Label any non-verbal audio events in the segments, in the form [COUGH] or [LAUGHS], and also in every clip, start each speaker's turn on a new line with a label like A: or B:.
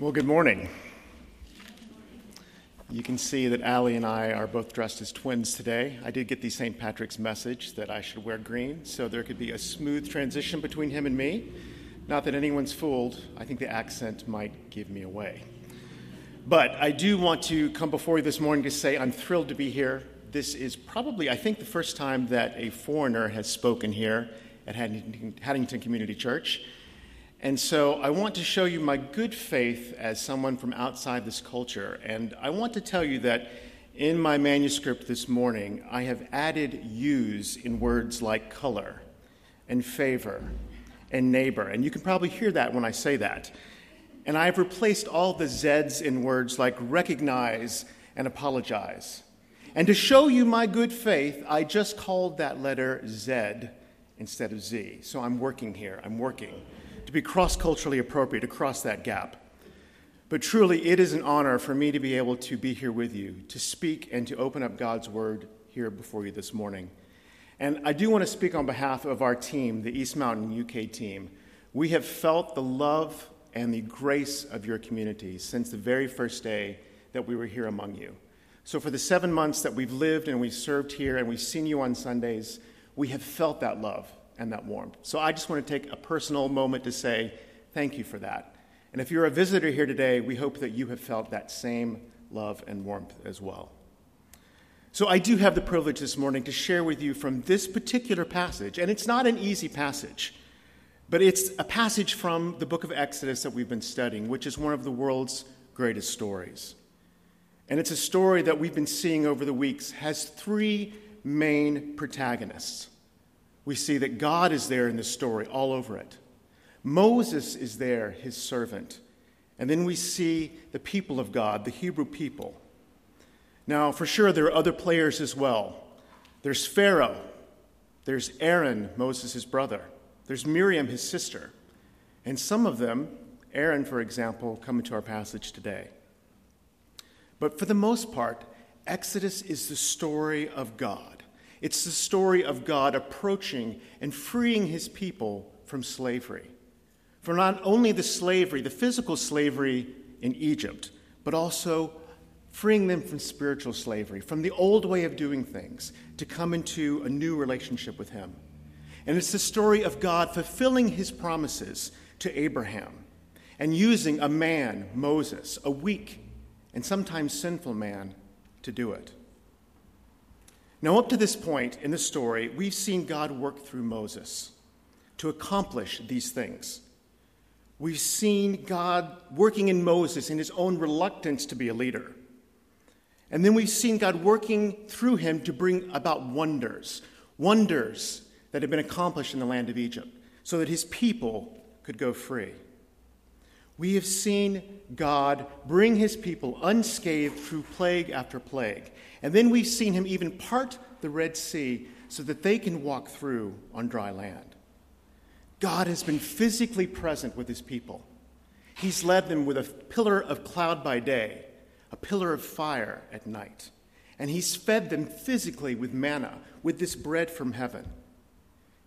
A: Well, good morning. You can see that Allie and I are both dressed as twins today. I did get the St. Patrick's message that I should wear green, so there could be a smooth transition between him and me. Not that anyone's fooled, I think the accent might give me away. But I do want to come before you this morning to say I'm thrilled to be here. This is probably, I think, the first time that a foreigner has spoken here at Haddington Community Church. And so I want to show you my good faith as someone from outside this culture. And I want to tell you that in my manuscript this morning, I have added yous in words like color and favor and neighbor. And you can probably hear that when I say that. And I have replaced all the Z's in words like recognize and apologize. And to show you my good faith, I just called that letter Z instead of Z. So I'm working here. I'm working to be cross culturally appropriate, to cross that gap. But truly, it is an honor for me to be able to be here with you, to speak and to open up God's Word here before you this morning. And I do want to speak on behalf of our team, the East Mountain UK team. We have felt the love and the grace of your community since the very first day that we were here among you. So, for the seven months that we've lived and we've served here and we've seen you on Sundays, we have felt that love and that warmth. So I just want to take a personal moment to say thank you for that. And if you're a visitor here today, we hope that you have felt that same love and warmth as well. So I do have the privilege this morning to share with you from this particular passage, and it's not an easy passage, but it's a passage from the book of Exodus that we've been studying, which is one of the world's greatest stories. And it's a story that we've been seeing over the weeks has three main protagonists we see that God is there in this story, all over it. Moses is there, his servant. And then we see the people of God, the Hebrew people. Now, for sure, there are other players as well. There's Pharaoh, there's Aaron, Moses' brother, there's Miriam, his sister. And some of them, Aaron, for example, come into our passage today. But for the most part, Exodus is the story of God. It's the story of God approaching and freeing his people from slavery. For not only the slavery, the physical slavery in Egypt, but also freeing them from spiritual slavery, from the old way of doing things, to come into a new relationship with him. And it's the story of God fulfilling his promises to Abraham and using a man, Moses, a weak and sometimes sinful man, to do it. Now, up to this point in the story, we've seen God work through Moses to accomplish these things. We've seen God working in Moses in his own reluctance to be a leader. And then we've seen God working through him to bring about wonders, wonders that had been accomplished in the land of Egypt, so that his people could go free. We have seen God bring his people unscathed through plague after plague. And then we've seen him even part the Red Sea so that they can walk through on dry land. God has been physically present with his people. He's led them with a pillar of cloud by day, a pillar of fire at night. And he's fed them physically with manna, with this bread from heaven.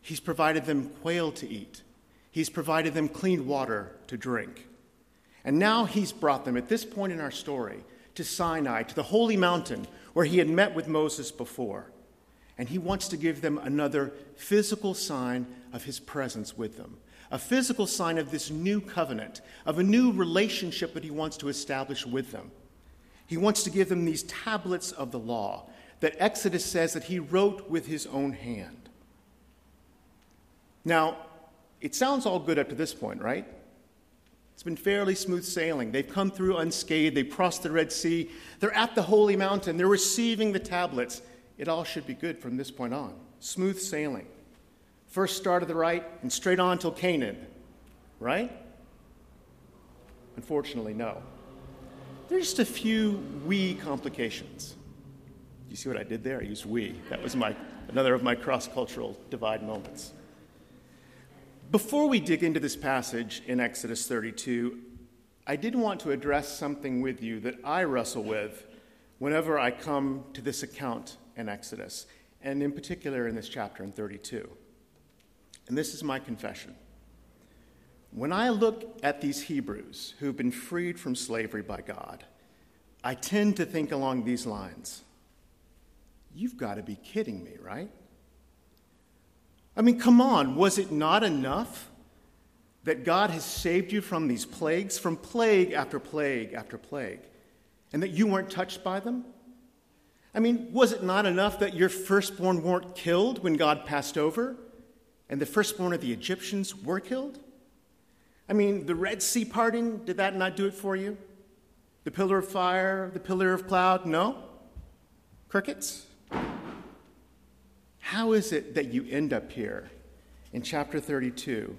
A: He's provided them quail to eat. He's provided them clean water to drink. And now he's brought them, at this point in our story, to Sinai, to the holy mountain where he had met with Moses before. And he wants to give them another physical sign of his presence with them, a physical sign of this new covenant, of a new relationship that he wants to establish with them. He wants to give them these tablets of the law that Exodus says that he wrote with his own hand. Now, it sounds all good up to this point, right? It's been fairly smooth sailing. They've come through unscathed. They've crossed the Red Sea. They're at the holy mountain. They're receiving the tablets. It all should be good from this point on. Smooth sailing. First start of the right and straight on till Canaan, right? Unfortunately, no. There's just a few wee complications. You see what I did there? I used we. That was my, another of my cross cultural divide moments. Before we dig into this passage in Exodus 32, I did want to address something with you that I wrestle with whenever I come to this account in Exodus, and in particular in this chapter in 32. And this is my confession. When I look at these Hebrews who've been freed from slavery by God, I tend to think along these lines You've got to be kidding me, right? I mean, come on, was it not enough that God has saved you from these plagues, from plague after plague after plague, and that you weren't touched by them? I mean, was it not enough that your firstborn weren't killed when God passed over, and the firstborn of the Egyptians were killed? I mean, the Red Sea parting, did that not do it for you? The pillar of fire, the pillar of cloud, no? Crickets? How is it that you end up here in chapter 32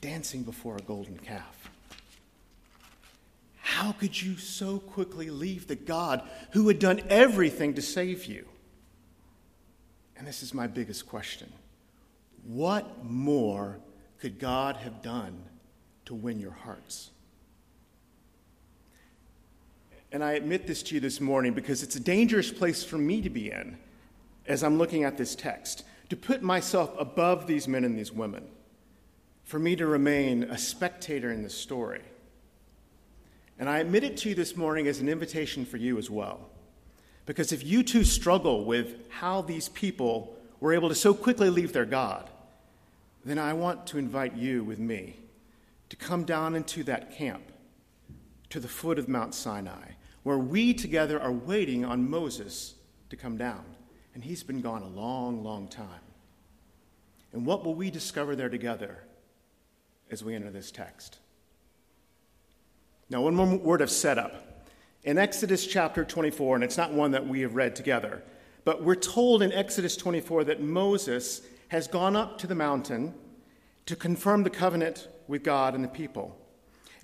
A: dancing before a golden calf? How could you so quickly leave the God who had done everything to save you? And this is my biggest question What more could God have done to win your hearts? And I admit this to you this morning because it's a dangerous place for me to be in as I'm looking at this text, to put myself above these men and these women, for me to remain a spectator in this story. And I admit it to you this morning as an invitation for you as well. Because if you too struggle with how these people were able to so quickly leave their God, then I want to invite you with me to come down into that camp to the foot of Mount Sinai, where we together are waiting on Moses to come down and he's been gone a long, long time. And what will we discover there together as we enter this text? Now, one more word of setup. In Exodus chapter 24, and it's not one that we have read together, but we're told in Exodus 24 that Moses has gone up to the mountain to confirm the covenant with God and the people,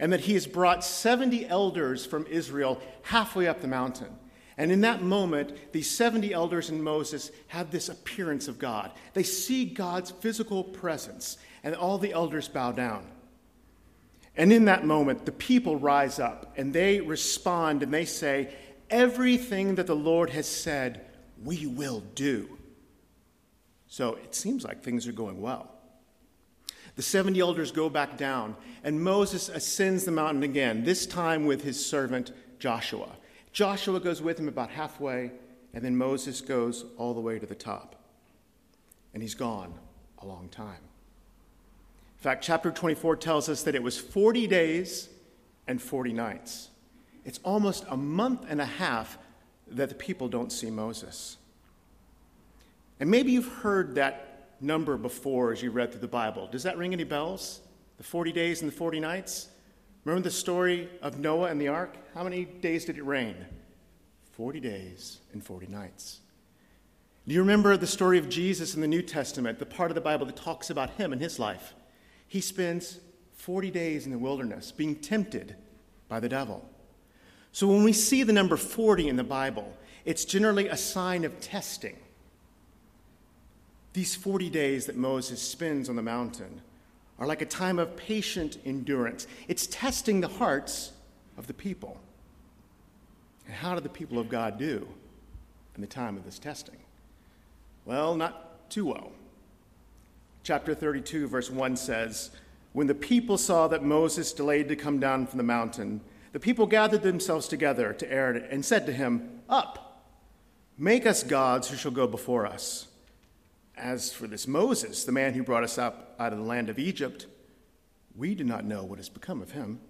A: and that he has brought 70 elders from Israel halfway up the mountain. And in that moment, these 70 elders and Moses have this appearance of God. They see God's physical presence, and all the elders bow down. And in that moment, the people rise up and they respond and they say, Everything that the Lord has said, we will do. So it seems like things are going well. The 70 elders go back down, and Moses ascends the mountain again, this time with his servant Joshua. Joshua goes with him about halfway, and then Moses goes all the way to the top. And he's gone a long time. In fact, chapter 24 tells us that it was 40 days and 40 nights. It's almost a month and a half that the people don't see Moses. And maybe you've heard that number before as you read through the Bible. Does that ring any bells? The 40 days and the 40 nights? Remember the story of Noah and the ark? How many days did it rain? 40 days and 40 nights. Do you remember the story of Jesus in the New Testament, the part of the Bible that talks about him and his life? He spends 40 days in the wilderness being tempted by the devil. So when we see the number 40 in the Bible, it's generally a sign of testing. These 40 days that Moses spends on the mountain are like a time of patient endurance. It's testing the hearts of the people. And how do the people of God do in the time of this testing? Well, not too well. Chapter 32, verse 1 says When the people saw that Moses delayed to come down from the mountain, the people gathered themselves together to Aaron and said to him, Up, make us gods who shall go before us. As for this Moses, the man who brought us up out of the land of Egypt, we do not know what has become of him.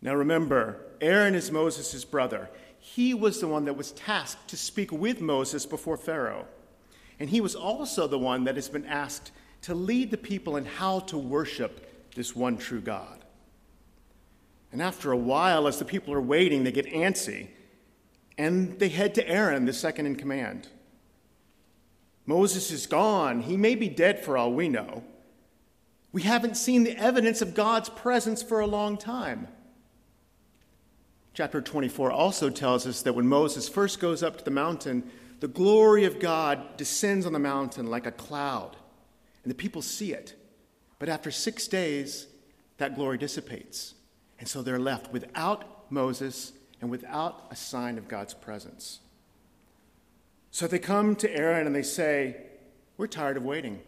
A: Now remember, Aaron is Moses' brother. He was the one that was tasked to speak with Moses before Pharaoh. And he was also the one that has been asked to lead the people in how to worship this one true God. And after a while, as the people are waiting, they get antsy and they head to Aaron, the second in command. Moses is gone. He may be dead for all we know. We haven't seen the evidence of God's presence for a long time. Chapter 24 also tells us that when Moses first goes up to the mountain, the glory of God descends on the mountain like a cloud, and the people see it. But after six days, that glory dissipates. And so they're left without Moses and without a sign of God's presence. So they come to Aaron and they say, We're tired of waiting.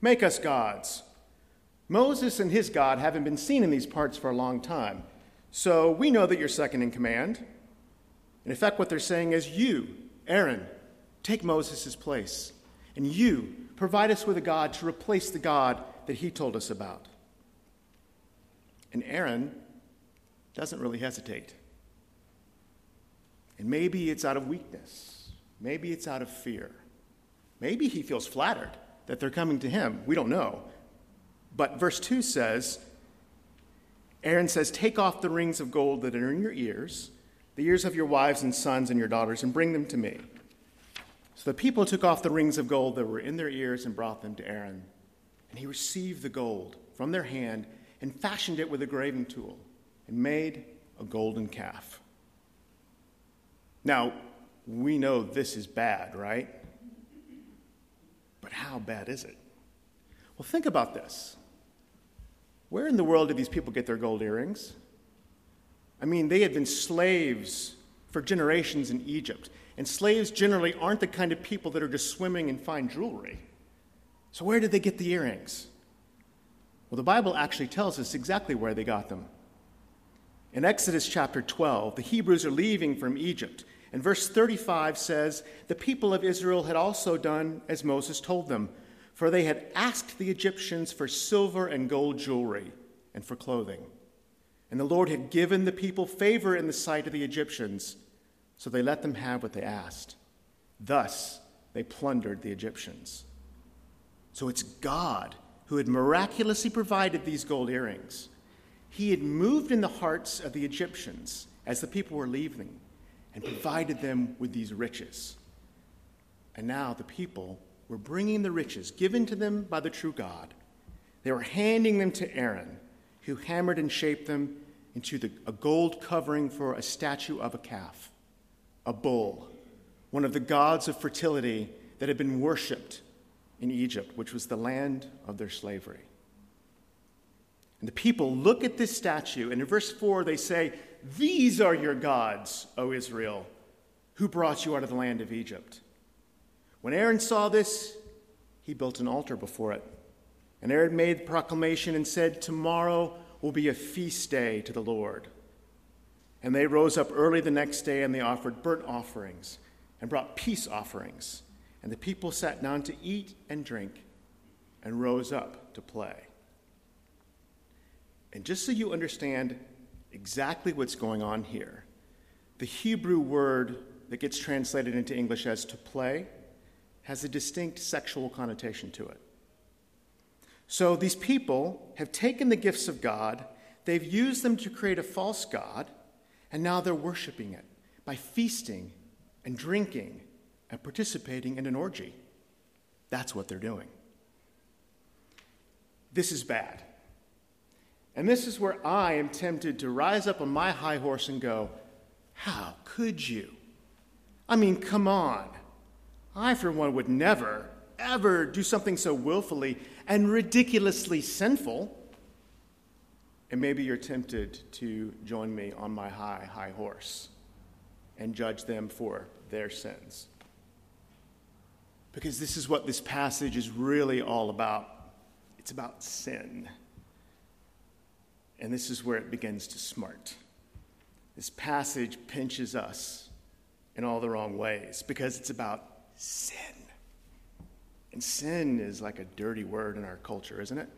A: Make us gods. Moses and his God haven't been seen in these parts for a long time, so we know that you're second in command. In effect, what they're saying is, You, Aaron, take Moses' place, and you provide us with a God to replace the God that he told us about. And Aaron doesn't really hesitate. And maybe it's out of weakness. Maybe it's out of fear. Maybe he feels flattered that they're coming to him. We don't know. But verse 2 says Aaron says, Take off the rings of gold that are in your ears, the ears of your wives and sons and your daughters, and bring them to me. So the people took off the rings of gold that were in their ears and brought them to Aaron. And he received the gold from their hand and fashioned it with a graving tool and made a golden calf. Now, we know this is bad, right? But how bad is it? Well, think about this. Where in the world did these people get their gold earrings? I mean, they had been slaves for generations in Egypt. And slaves generally aren't the kind of people that are just swimming in fine jewelry. So, where did they get the earrings? Well, the Bible actually tells us exactly where they got them. In Exodus chapter 12, the Hebrews are leaving from Egypt. And verse 35 says, The people of Israel had also done as Moses told them, for they had asked the Egyptians for silver and gold jewelry and for clothing. And the Lord had given the people favor in the sight of the Egyptians so they let them have what they asked. Thus, they plundered the Egyptians. So it's God who had miraculously provided these gold earrings. He had moved in the hearts of the Egyptians as the people were leaving and provided them with these riches. And now the people were bringing the riches given to them by the true God. They were handing them to Aaron, who hammered and shaped them into the, a gold covering for a statue of a calf a bull, one of the gods of fertility that had been worshipped in Egypt, which was the land of their slavery. And the people look at this statue, and in verse 4, they say, These are your gods, O Israel, who brought you out of the land of Egypt. When Aaron saw this, he built an altar before it. And Aaron made the proclamation and said, Tomorrow will be a feast day to the Lord. And they rose up early the next day and they offered burnt offerings and brought peace offerings. And the people sat down to eat and drink and rose up to play. And just so you understand exactly what's going on here, the Hebrew word that gets translated into English as to play has a distinct sexual connotation to it. So these people have taken the gifts of God, they've used them to create a false God and now they're worshiping it by feasting and drinking and participating in an orgy. That's what they're doing. This is bad. And this is where I am tempted to rise up on my high horse and go, How could you? I mean, come on. I, for one, would never, ever do something so willfully and ridiculously sinful. And maybe you're tempted to join me on my high, high horse and judge them for their sins. Because this is what this passage is really all about it's about sin. And this is where it begins to smart. This passage pinches us in all the wrong ways because it's about sin. And sin is like a dirty word in our culture, isn't it?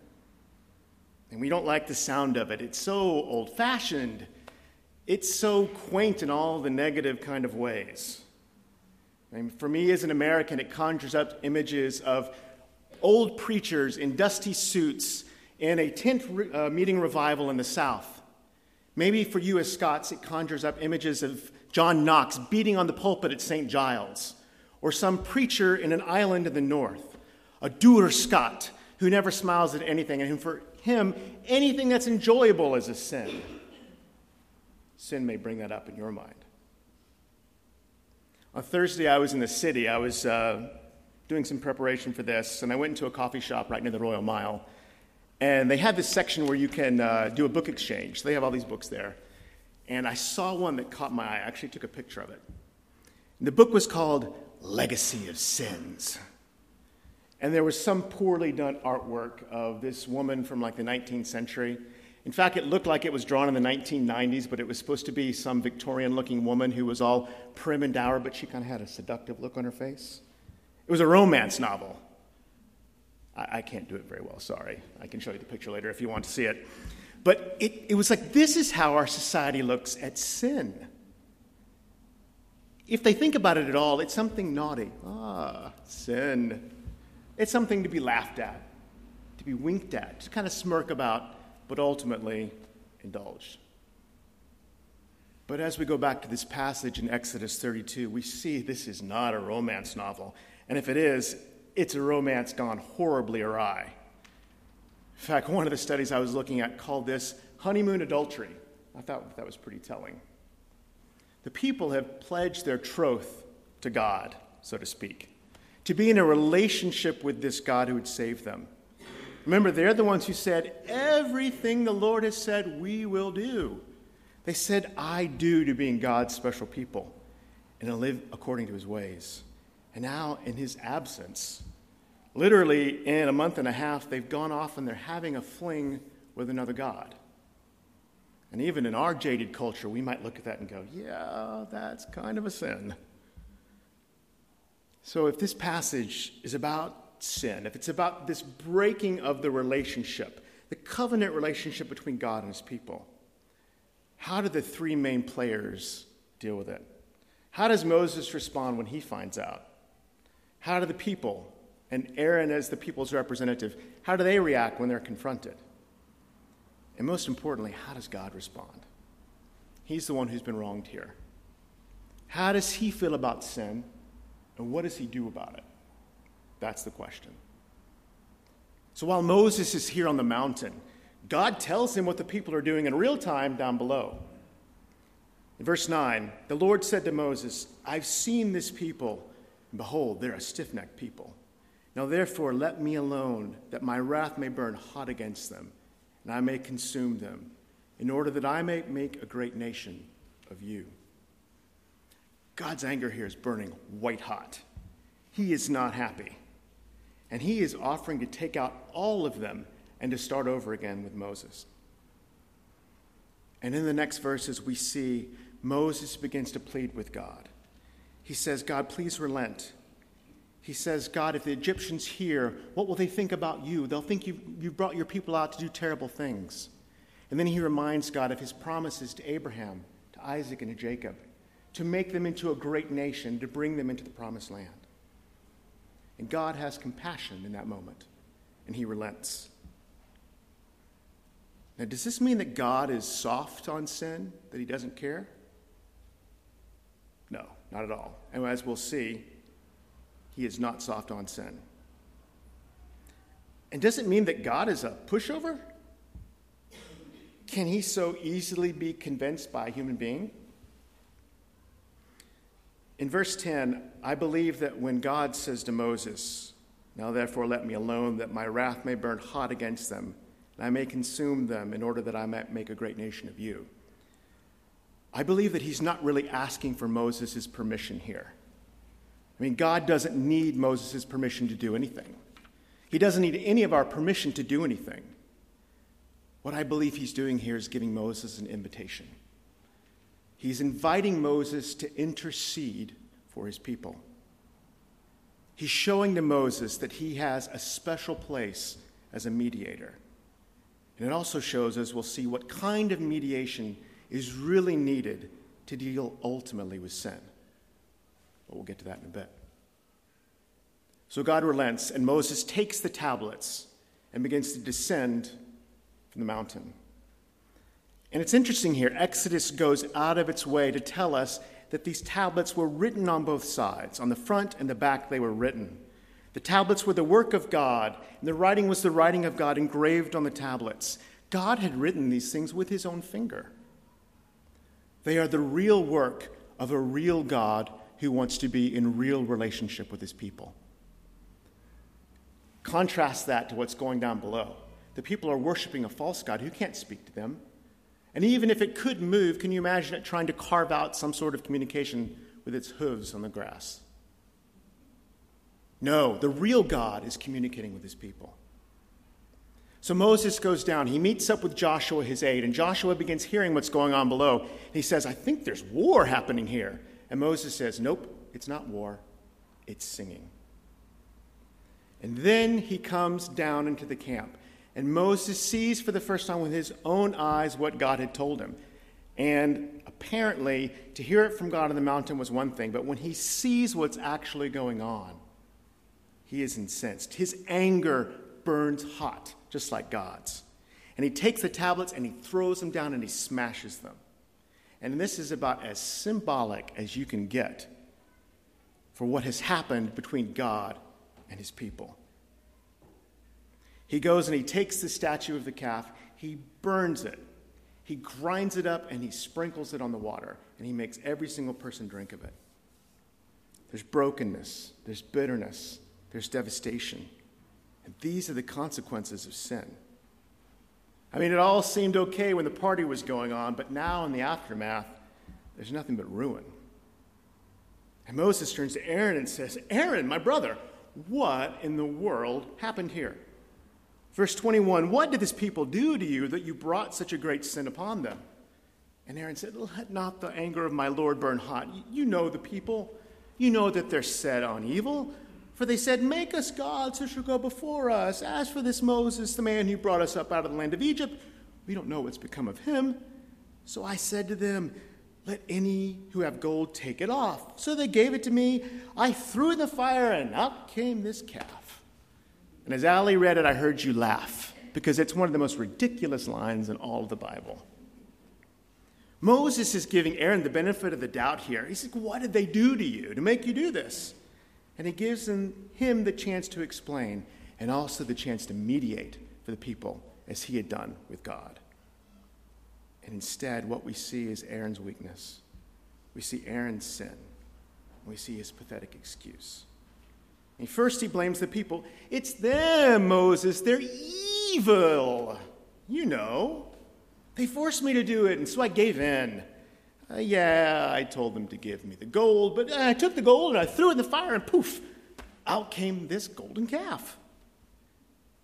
A: And we don't like the sound of it. It's so old fashioned. It's so quaint in all the negative kind of ways. For me as an American, it conjures up images of old preachers in dusty suits in a tent re- uh, meeting revival in the South. Maybe for you as Scots, it conjures up images of John Knox beating on the pulpit at St. Giles, or some preacher in an island in the north, a dour Scot who never smiles at anything and who, for him, anything that's enjoyable is a sin. Sin may bring that up in your mind. On Thursday, I was in the city. I was uh, doing some preparation for this, and I went into a coffee shop right near the Royal Mile. And they have this section where you can uh, do a book exchange. They have all these books there. And I saw one that caught my eye. I actually took a picture of it. And the book was called Legacy of Sins. And there was some poorly done artwork of this woman from like the 19th century. In fact, it looked like it was drawn in the 1990s, but it was supposed to be some Victorian looking woman who was all prim and dour, but she kind of had a seductive look on her face. It was a romance novel. I, I, can't do it very well, sorry. I can show you the picture later if you want to see it. But it, it was like this is how our society looks at sin. If they think about it at all, it's something naughty. Ah, sin. It's something to be laughed at, to be winked at, to kind of smirk about, but ultimately indulged. But as we go back to this passage in Exodus 32, we see this is not a romance novel. And if it is, it's a romance gone horribly awry. In fact, one of the studies I was looking at called this honeymoon adultery. I thought that was pretty telling. The people have pledged their troth to God, so to speak, to be in a relationship with this God who would save them. Remember, they're the ones who said, Everything the Lord has said, we will do. They said, I do to being God's special people and to live according to his ways. And now, in his absence, literally in a month and a half, they've gone off and they're having a fling with another God. And even in our jaded culture, we might look at that and go, yeah, that's kind of a sin. So, if this passage is about sin, if it's about this breaking of the relationship, the covenant relationship between God and his people, how do the three main players deal with it? How does Moses respond when he finds out? How do the people, and Aaron as the people's representative, how do they react when they're confronted? And most importantly, how does God respond? He's the one who's been wronged here. How does he feel about sin, and what does he do about it? That's the question. So while Moses is here on the mountain, God tells him what the people are doing in real time down below. In verse 9, the Lord said to Moses, I've seen this people and behold, they're a stiff necked people. Now therefore, let me alone, that my wrath may burn hot against them, and I may consume them, in order that I may make a great nation of you. God's anger here is burning white hot. He is not happy. And he is offering to take out all of them and to start over again with Moses. And in the next verses, we see Moses begins to plead with God. He says, God, please relent. He says, God, if the Egyptians hear, what will they think about you? They'll think you, you brought your people out to do terrible things. And then he reminds God of his promises to Abraham, to Isaac, and to Jacob to make them into a great nation, to bring them into the promised land. And God has compassion in that moment, and he relents. Now, does this mean that God is soft on sin, that he doesn't care? No. Not at all. And as we'll see, he is not soft on sin. And does it mean that God is a pushover? Can he so easily be convinced by a human being? In verse 10, I believe that when God says to Moses, Now therefore let me alone, that my wrath may burn hot against them, and I may consume them in order that I might make a great nation of you. I believe that he's not really asking for Moses' permission here. I mean, God doesn't need Moses' permission to do anything, he doesn't need any of our permission to do anything. What I believe he's doing here is giving Moses an invitation. He's inviting Moses to intercede for his people. He's showing to Moses that he has a special place as a mediator. And it also shows, as we'll see, what kind of mediation is really needed to deal ultimately with sin. But we'll get to that in a bit. So God relents, and Moses takes the tablets and begins to descend from the mountain. And it's interesting here, Exodus goes out of its way to tell us that these tablets were written on both sides. On the front and the back, they were written. The tablets were the work of God, and the writing was the writing of God engraved on the tablets. God had written these things with his own finger. They are the real work of a real God who wants to be in real relationship with his people. Contrast that to what's going down below. The people are worshiping a false God who can't speak to them. And even if it could move, can you imagine it trying to carve out some sort of communication with its hooves on the grass? No, the real God is communicating with his people. So Moses goes down. He meets up with Joshua, his aide, and Joshua begins hearing what's going on below. He says, I think there's war happening here. And Moses says, Nope, it's not war, it's singing. And then he comes down into the camp. And Moses sees for the first time with his own eyes what God had told him. And apparently, to hear it from God on the mountain was one thing, but when he sees what's actually going on, he is incensed. His anger burns hot, just like God's. And he takes the tablets and he throws them down and he smashes them. And this is about as symbolic as you can get for what has happened between God and his people. He goes and he takes the statue of the calf, he burns it, he grinds it up, and he sprinkles it on the water, and he makes every single person drink of it. There's brokenness, there's bitterness, there's devastation. And these are the consequences of sin. I mean, it all seemed okay when the party was going on, but now in the aftermath, there's nothing but ruin. And Moses turns to Aaron and says, Aaron, my brother, what in the world happened here? Verse 21 What did this people do to you that you brought such a great sin upon them? And Aaron said, Let not the anger of my Lord burn hot. You know the people. You know that they're set on evil. For they said, Make us gods who shall go before us. As for this Moses, the man who brought us up out of the land of Egypt, we don't know what's become of him. So I said to them, Let any who have gold take it off. So they gave it to me. I threw in the fire, and out came this calf. And as Ali read it, I heard you laugh because it's one of the most ridiculous lines in all of the Bible. Moses is giving Aaron the benefit of the doubt here. He says, What did they do to you to make you do this? And he gives him, him the chance to explain and also the chance to mediate for the people as he had done with God. And instead, what we see is Aaron's weakness. We see Aaron's sin. We see his pathetic excuse. And first, he blames the people. It's them, Moses. They're evil. You know. They forced me to do it, and so I gave in. Uh, yeah, I told them to give me the gold, but I took the gold and I threw it in the fire, and poof, out came this golden calf.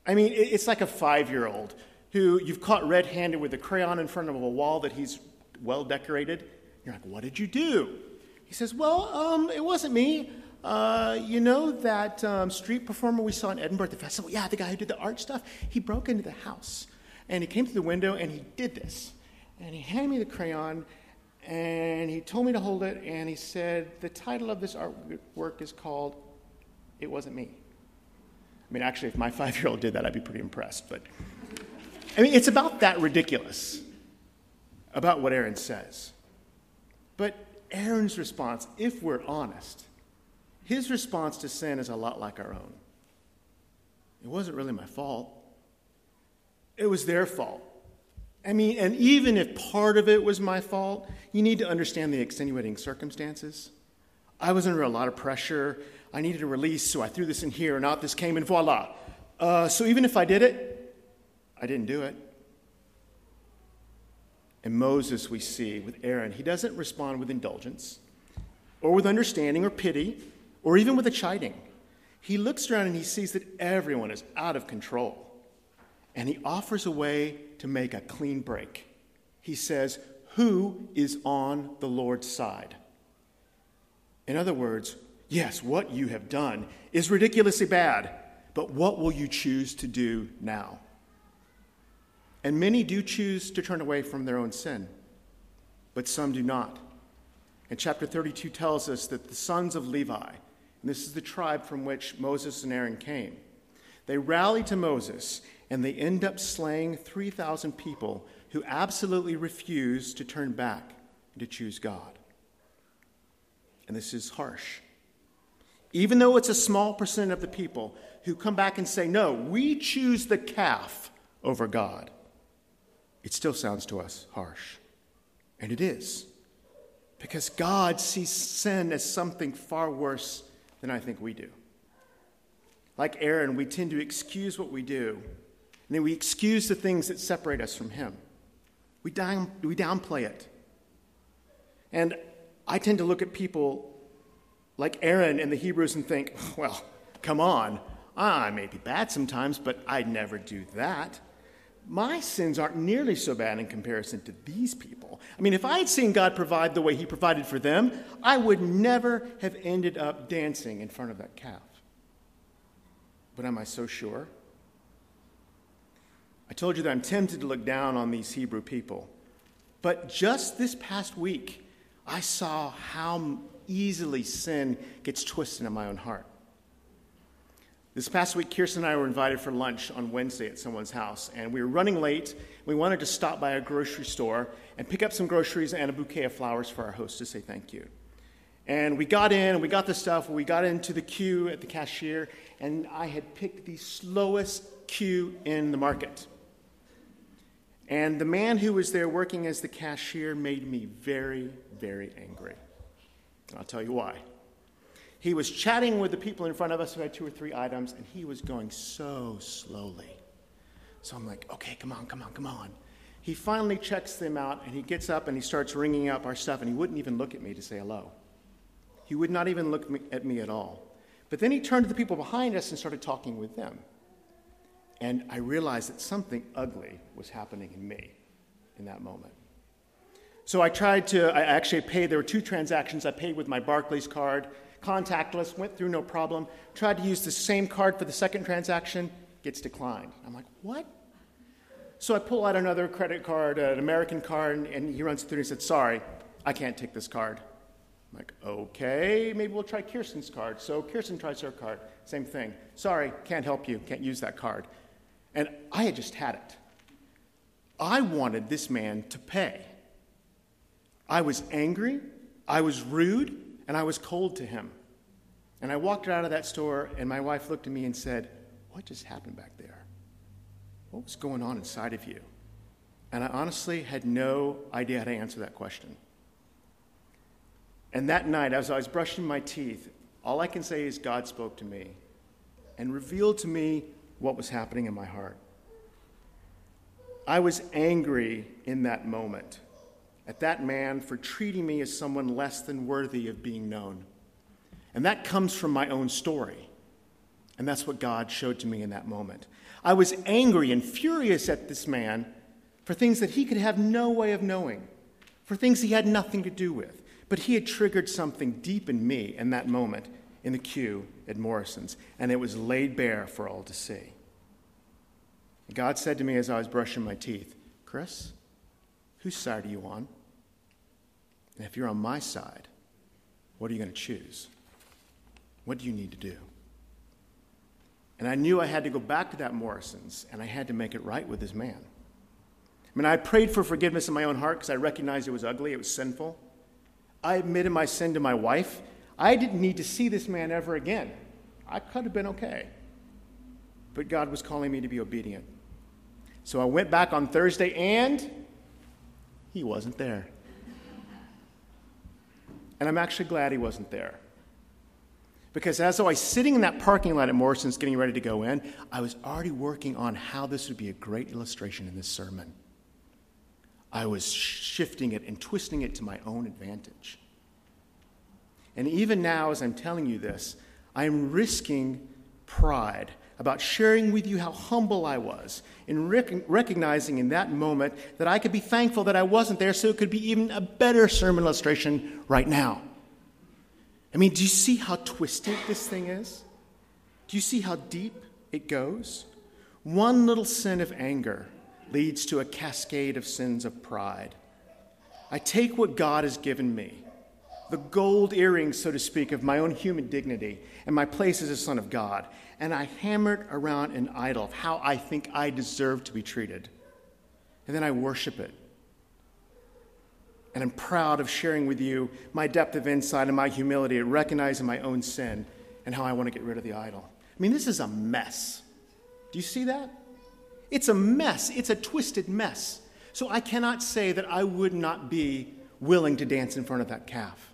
A: I mean, it's like a five year old who you've caught red handed with a crayon in front of a wall that he's well decorated. You're like, what did you do? He says, well, um, it wasn't me. Uh, you know that um, street performer we saw in Edinburgh at the festival? Yeah, the guy who did the art stuff. He broke into the house and he came through the window and he did this. And he handed me the crayon and he told me to hold it and he said, The title of this artwork is called It Wasn't Me. I mean, actually, if my [LAUGHS] five year old did that, I'd be pretty impressed. But I mean, it's about that ridiculous about what Aaron says. But Aaron's response, if we're honest, his response to sin is a lot like our own. It wasn't really my fault, it was their fault. I mean, and even if part of it was my fault, you need to understand the extenuating circumstances. I was under a lot of pressure. I needed a release, so I threw this in here, and out this came, and voila. Uh, so even if I did it, I didn't do it. And Moses, we see with Aaron, he doesn't respond with indulgence or with understanding or pity or even with a chiding. He looks around and he sees that everyone is out of control. And he offers a way to make a clean break. He says, Who is on the Lord's side? In other words, yes, what you have done is ridiculously bad, but what will you choose to do now? And many do choose to turn away from their own sin, but some do not. And chapter 32 tells us that the sons of Levi, and this is the tribe from which Moses and Aaron came. They rally to Moses and they end up slaying 3,000 people who absolutely refuse to turn back and to choose God. And this is harsh. Even though it's a small percent of the people who come back and say, no, we choose the calf over God, it still sounds to us harsh. And it is. Because God sees sin as something far worse than I think we do. Like Aaron, we tend to excuse what we do, and then we excuse the things that separate us from Him. We, down, we downplay it. And I tend to look at people like Aaron and the Hebrews and think, [LAUGHS] well, come on. I may be bad sometimes, but I'd never do that. My sins aren't nearly so bad in comparison to these people. I mean, if I had seen God provide the way He provided for them, I would never have ended up dancing in front of that calf. But am I so sure? I told you that I'm tempted to look down on these Hebrew people. But just this past week, I saw how easily sin gets twisted in my own heart. This past week, Kirsten and I were invited for lunch on Wednesday at someone's house, and we were running late. We wanted to stop by a grocery store and pick up some groceries and a bouquet of flowers for our host to say thank you. And we got in, and we got the stuff. We got into the queue at the cashier, and I had picked the slowest queue in the market. And the man who was there working as the cashier made me very, very angry. I'll tell you why. He was chatting with the people in front of us who had two or three items, and he was going so slowly. So I'm like, okay, come on, come on, come on. He finally checks them out, and he gets up and he starts ringing up our stuff, and he wouldn't even look at me to say hello. He would not even look at me at all. But then he turned to the people behind us and started talking with them. And I realized that something ugly was happening in me in that moment. So I tried to, I actually paid, there were two transactions. I paid with my Barclays card, contactless, went through no problem. Tried to use the same card for the second transaction, gets declined. I'm like, what? So I pull out another credit card, an American card, and he runs through and he said, sorry, I can't take this card. I'm like, okay, maybe we'll try Kirsten's card. So Kirsten tries her card. Same thing. Sorry, can't help you, can't use that card. And I had just had it. I wanted this man to pay. I was angry, I was rude, and I was cold to him. And I walked out of that store, and my wife looked at me and said, What just happened back there? What was going on inside of you? And I honestly had no idea how to answer that question. And that night, as I was brushing my teeth, all I can say is God spoke to me and revealed to me what was happening in my heart. I was angry in that moment at that man for treating me as someone less than worthy of being known. And that comes from my own story. And that's what God showed to me in that moment. I was angry and furious at this man for things that he could have no way of knowing, for things he had nothing to do with. But he had triggered something deep in me in that moment in the queue at Morrison's, and it was laid bare for all to see. God said to me as I was brushing my teeth, Chris, whose side are you on? And if you're on my side, what are you going to choose? What do you need to do? And I knew I had to go back to that Morrison's and I had to make it right with this man. I mean, I prayed for forgiveness in my own heart because I recognized it was ugly, it was sinful. I admitted my sin to my wife. I didn't need to see this man ever again. I could have been okay. But God was calling me to be obedient. So I went back on Thursday and he wasn't there. And I'm actually glad he wasn't there. Because as I was sitting in that parking lot at Morrison's getting ready to go in, I was already working on how this would be a great illustration in this sermon. I was shifting it and twisting it to my own advantage. And even now, as I'm telling you this, I'm risking pride about sharing with you how humble I was in rec- recognizing in that moment that I could be thankful that I wasn't there so it could be even a better sermon illustration right now. I mean, do you see how twisted this thing is? Do you see how deep it goes? One little sin of anger leads to a cascade of sins of pride. I take what God has given me, the gold earrings, so to speak, of my own human dignity and my place as a son of God, and I hammered around an idol of how I think I deserve to be treated. And then I worship it. And I'm proud of sharing with you my depth of insight and my humility at recognizing my own sin and how I want to get rid of the idol. I mean, this is a mess. Do you see that? It's a mess. It's a twisted mess. So I cannot say that I would not be willing to dance in front of that calf.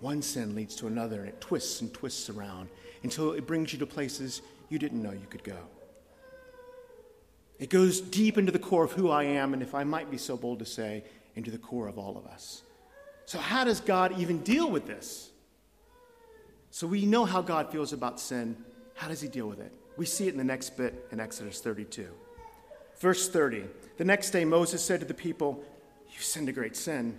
A: One sin leads to another, and it twists and twists around until it brings you to places you didn't know you could go. It goes deep into the core of who I am, and if I might be so bold to say, into the core of all of us. So, how does God even deal with this? So we know how God feels about sin. How does he deal with it? We see it in the next bit in Exodus 32. Verse 30 The next day Moses said to the people, You've sinned a great sin,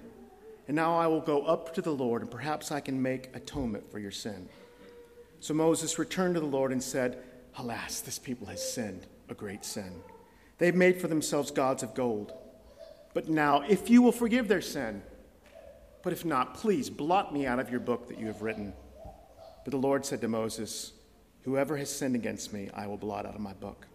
A: and now I will go up to the Lord, and perhaps I can make atonement for your sin. So Moses returned to the Lord and said, Alas, this people has sinned a great sin. They've made for themselves gods of gold. But now, if you will forgive their sin, but if not, please blot me out of your book that you have written. But the Lord said to Moses, Whoever has sinned against me, I will blot out of my book.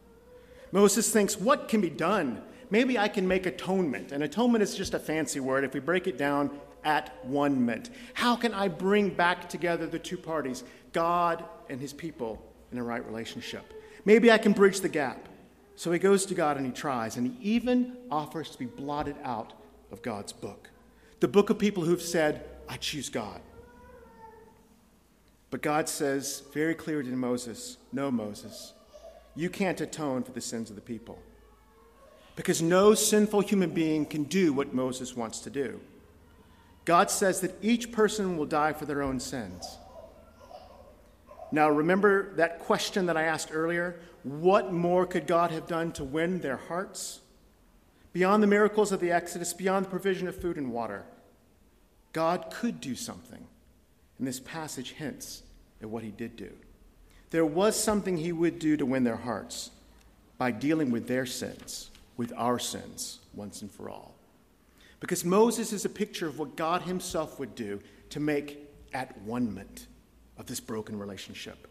A: Moses thinks, What can be done? Maybe I can make atonement. And atonement is just a fancy word. If we break it down, at one ment. How can I bring back together the two parties, God and his people, in a right relationship? Maybe I can bridge the gap. So he goes to God and he tries, and he even offers to be blotted out of God's book. The book of people who've said, I choose God. But God says very clearly to Moses, No, Moses, you can't atone for the sins of the people. Because no sinful human being can do what Moses wants to do. God says that each person will die for their own sins. Now, remember that question that I asked earlier? What more could God have done to win their hearts? Beyond the miracles of the Exodus, beyond the provision of food and water, God could do something. And this passage hints at what he did do. There was something he would do to win their hearts by dealing with their sins, with our sins, once and for all. Because Moses is a picture of what God himself would do to make at one of this broken relationship.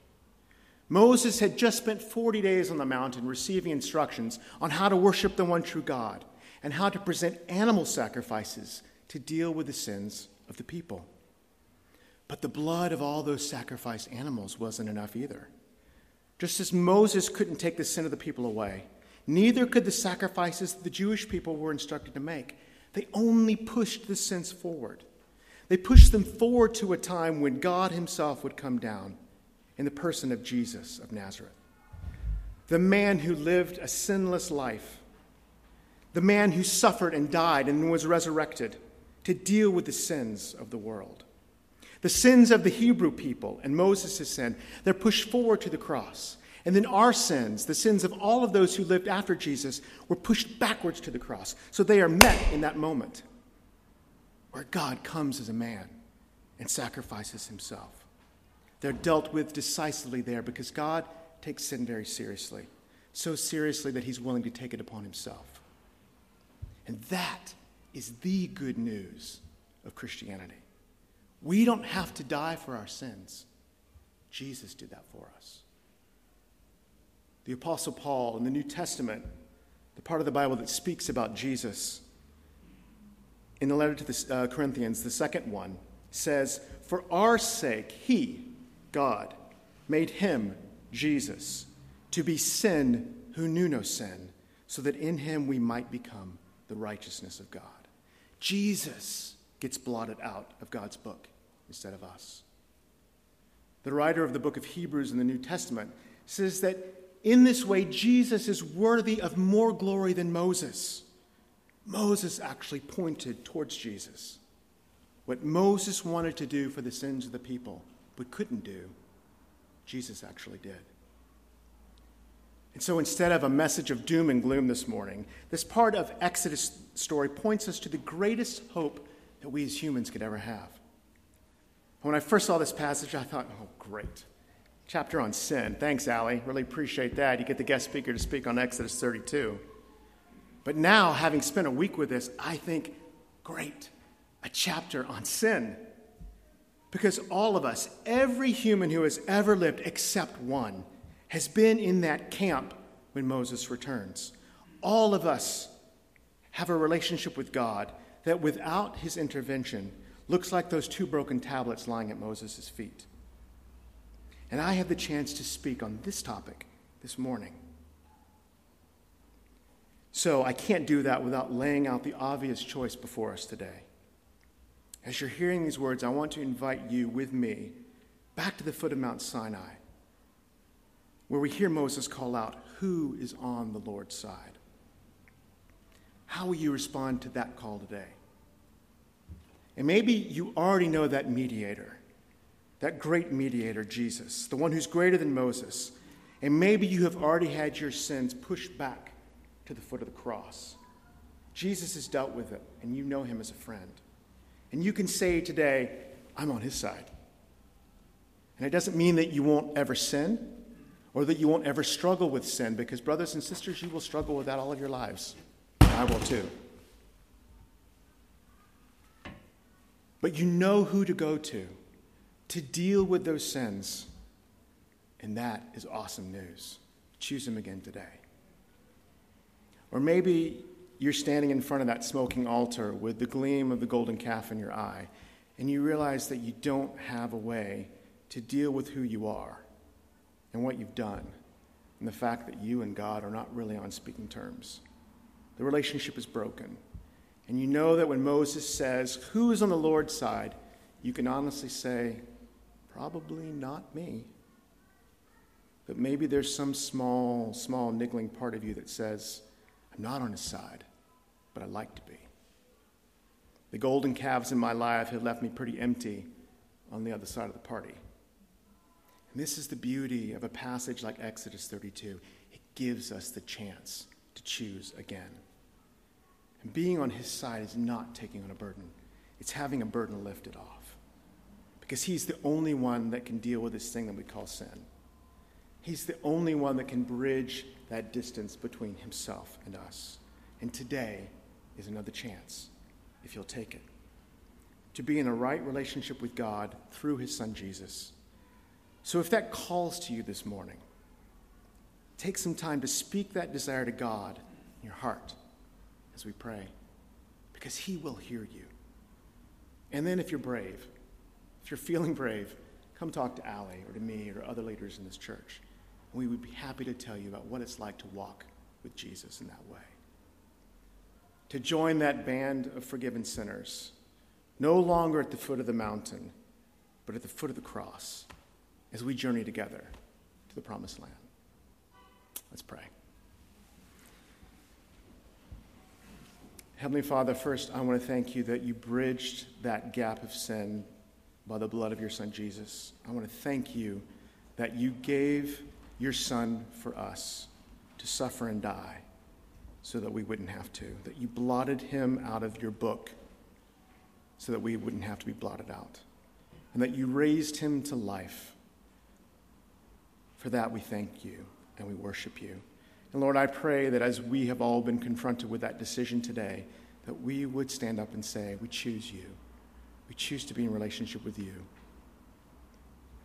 A: Moses had just spent 40 days on the mountain receiving instructions on how to worship the one true God and how to present animal sacrifices to deal with the sins of the people. But the blood of all those sacrificed animals wasn't enough either. Just as Moses couldn't take the sin of the people away, neither could the sacrifices the Jewish people were instructed to make. They only pushed the sins forward. They pushed them forward to a time when God Himself would come down in the person of Jesus of Nazareth. The man who lived a sinless life, the man who suffered and died and was resurrected to deal with the sins of the world. The sins of the Hebrew people and Moses' sin, they're pushed forward to the cross. And then our sins, the sins of all of those who lived after Jesus, were pushed backwards to the cross. So they are met in that moment where God comes as a man and sacrifices himself. They're dealt with decisively there because God takes sin very seriously, so seriously that he's willing to take it upon himself. And that is the good news of Christianity. We don't have to die for our sins, Jesus did that for us the Apostle Paul in the New Testament, the part of the Bible that speaks about Jesus, in the letter to the uh, Corinthians, the second one, says, For our sake, he, God, made him, Jesus, to be sin who knew no sin, so that in him we might become the righteousness of God. Jesus gets blotted out of God's book instead of us. The writer of the book of Hebrews in the New Testament says that in this way, Jesus is worthy of more glory than Moses. Moses actually pointed towards Jesus. What Moses wanted to do for the sins of the people but couldn't do, Jesus actually did. And so instead of a message of doom and gloom this morning, this part of Exodus story points us to the greatest hope that we as humans could ever have. When I first saw this passage, I thought, oh, great chapter on sin. Thanks, Allie. Really appreciate that. You get the guest speaker to speak on Exodus 32. But now, having spent a week with this, I think, great, a chapter on sin. Because all of us, every human who has ever lived except one, has been in that camp when Moses returns. All of us have a relationship with God that without his intervention looks like those two broken tablets lying at Moses' feet. And I have the chance to speak on this topic this morning. So I can't do that without laying out the obvious choice before us today. As you're hearing these words, I want to invite you with me back to the foot of Mount Sinai, where we hear Moses call out, Who is on the Lord's side? How will you respond to that call today? And maybe you already know that mediator that great mediator, Jesus, the one who's greater than Moses. And maybe you have already had your sins pushed back to the foot of the cross. Jesus has dealt with it, and you know him as a friend. And you can say today, I'm on his side. And it doesn't mean that you won't ever sin or that you won't ever struggle with sin, because, brothers and sisters, you will struggle with that all of your lives. I will too. But you know who to go to to deal with those sins. And that is awesome news. Choose Him again today. Or maybe you're standing in front of that smoking altar with the gleam of the golden calf in your eye, and you realize that you don't have a way to deal with who you are and what you've done, and the fact that you and God are not really on speaking terms. The relationship is broken. And you know that when Moses says, Who is on the Lord's side? you can honestly say, Probably not me. But maybe there's some small, small niggling part of you that says, I'm not on his side, but I'd like to be. The golden calves in my life have left me pretty empty on the other side of the party. And this is the beauty of a passage like Exodus 32. It gives us the chance to choose again. And being on his side is not taking on a burden, it's having a burden lifted off. Because he's the only one that can deal with this thing that we call sin. He's the only one that can bridge that distance between himself and us. And today is another chance, if you'll take it, to be in a right relationship with God through his son Jesus. So if that calls to you this morning, take some time to speak that desire to God in your heart as we pray, because He will hear you. And then, if you're brave, if you're feeling brave, come talk to Allie or to me or other leaders in this church. And we would be happy to tell you about what it's like to walk with Jesus in that way. To join that band of forgiven sinners, no longer at the foot of the mountain, but at the foot of the cross, as we journey together to the promised land. Let's pray. Heavenly Father, first, I want to thank you that you bridged that gap of sin by the blood of your Son, Jesus. I want to thank you that you gave your Son for us to suffer and die so that we wouldn't have to, that you blotted him out of your book so that we wouldn't have to be blotted out, and that you raised him to life. For that, we thank you and we worship you. And Lord, I pray that as we have all been confronted with that decision today, that we would stand up and say, We choose you. We choose to be in relationship with you.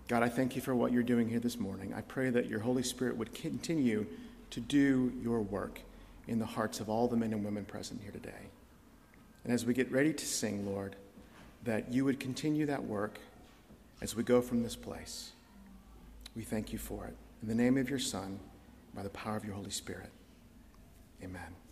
A: God, I thank you for what you're doing here this morning. I pray that your Holy Spirit would continue to do your work in the hearts of all the men and women present here today. And as we get ready to sing, Lord, that you would continue that work as we go from this place. We thank you for it. In the name of your Son, by the power of your Holy Spirit. Amen.